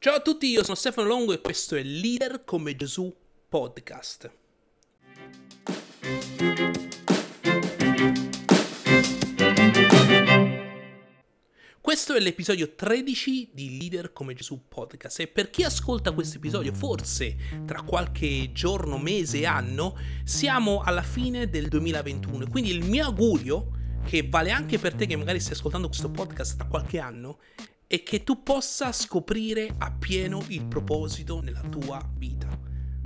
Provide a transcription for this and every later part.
Ciao a tutti, io sono Stefano Longo e questo è Leader come Gesù podcast. Questo è l'episodio 13 di Leader come Gesù podcast e per chi ascolta questo episodio, forse tra qualche giorno, mese, anno, siamo alla fine del 2021 e quindi il mio augurio, che vale anche per te che magari stai ascoltando questo podcast tra qualche anno, è che tu possa scoprire appieno il proposito nella tua vita.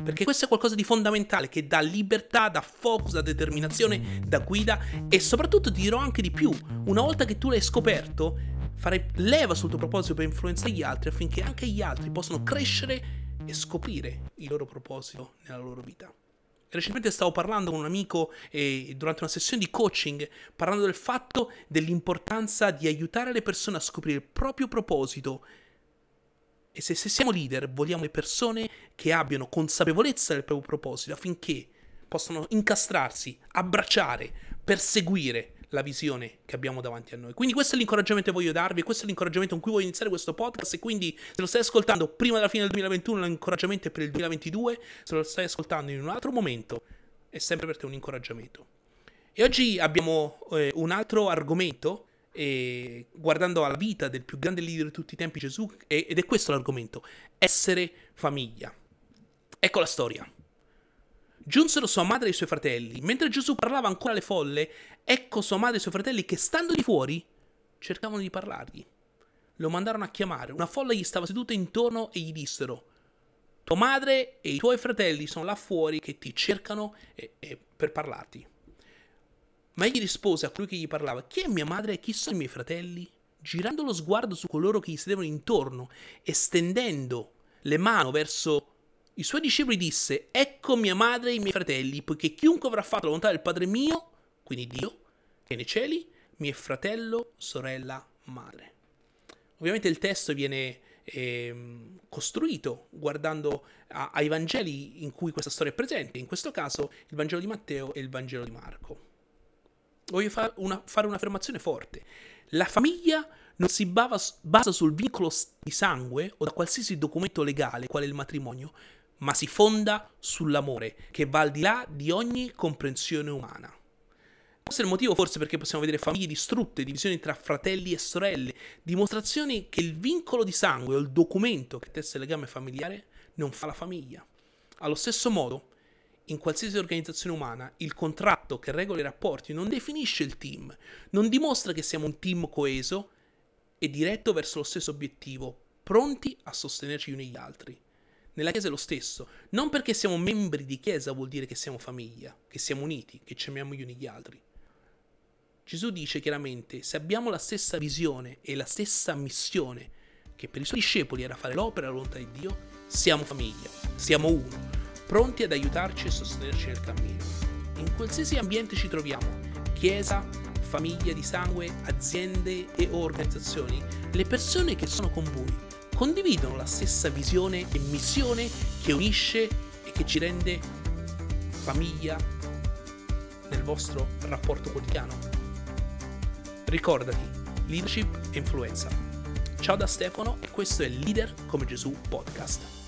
Perché questo è qualcosa di fondamentale che dà libertà, dà focus, dà determinazione, dà guida e soprattutto ti dirò anche di più, una volta che tu l'hai scoperto, fare leva sul tuo proposito per influenzare gli altri affinché anche gli altri possano crescere e scoprire il loro proposito nella loro vita. Recentemente stavo parlando con un amico eh, durante una sessione di coaching, parlando del fatto dell'importanza di aiutare le persone a scoprire il proprio proposito. E se, se siamo leader, vogliamo le persone che abbiano consapevolezza del proprio proposito affinché possano incastrarsi, abbracciare, perseguire la visione che abbiamo davanti a noi. Quindi questo è l'incoraggiamento che voglio darvi, questo è l'incoraggiamento con cui voglio iniziare questo podcast e quindi se lo stai ascoltando prima della fine del 2021 l'incoraggiamento è per il 2022, se lo stai ascoltando in un altro momento è sempre per te un incoraggiamento. E oggi abbiamo eh, un altro argomento eh, guardando alla vita del più grande leader di tutti i tempi Gesù ed è questo l'argomento, essere famiglia. Ecco la storia. Giunsero sua madre e i suoi fratelli. Mentre Gesù parlava ancora alle folle, ecco sua madre e i suoi fratelli che, stando di fuori, cercavano di parlargli. Lo mandarono a chiamare. Una folla gli stava seduta intorno e gli dissero: Tua madre e i tuoi fratelli sono là fuori che ti cercano e, e per parlarti. Ma egli rispose a colui che gli parlava: Chi è mia madre e chi sono i miei fratelli? Girando lo sguardo su coloro che gli sedevano intorno e stendendo le mani verso i suoi discepoli disse, ecco mia madre e i miei fratelli, poiché chiunque avrà fatto la volontà del Padre mio, quindi Dio, che nei cieli, mi è fratello, sorella, madre. Ovviamente il testo viene eh, costruito guardando a, ai Vangeli in cui questa storia è presente, in questo caso il Vangelo di Matteo e il Vangelo di Marco. Voglio far una, fare un'affermazione forte. La famiglia non si basa sul vincolo di sangue o da qualsiasi documento legale, quale il matrimonio, ma si fonda sull'amore, che va al di là di ogni comprensione umana. Questo è il motivo forse perché possiamo vedere famiglie distrutte, divisioni tra fratelli e sorelle, dimostrazioni che il vincolo di sangue o il documento che testa il legame familiare non fa la famiglia. Allo stesso modo, in qualsiasi organizzazione umana, il contratto che regola i rapporti non definisce il team, non dimostra che siamo un team coeso e diretto verso lo stesso obiettivo, pronti a sostenerci gli uni gli altri. Nella Chiesa è lo stesso. Non perché siamo membri di Chiesa vuol dire che siamo famiglia, che siamo uniti, che ci amiamo gli uni gli altri. Gesù dice chiaramente, se abbiamo la stessa visione e la stessa missione che per i suoi discepoli era fare l'opera e la volontà di Dio, siamo famiglia, siamo uno, pronti ad aiutarci e sostenerci nel cammino. In qualsiasi ambiente ci troviamo, Chiesa, famiglia di sangue, aziende e organizzazioni, le persone che sono con voi condividono la stessa visione e missione che unisce e che ci rende famiglia nel vostro rapporto quotidiano. Ricordati, leadership e influenza. Ciao da Stefano e questo è Leader come Gesù podcast.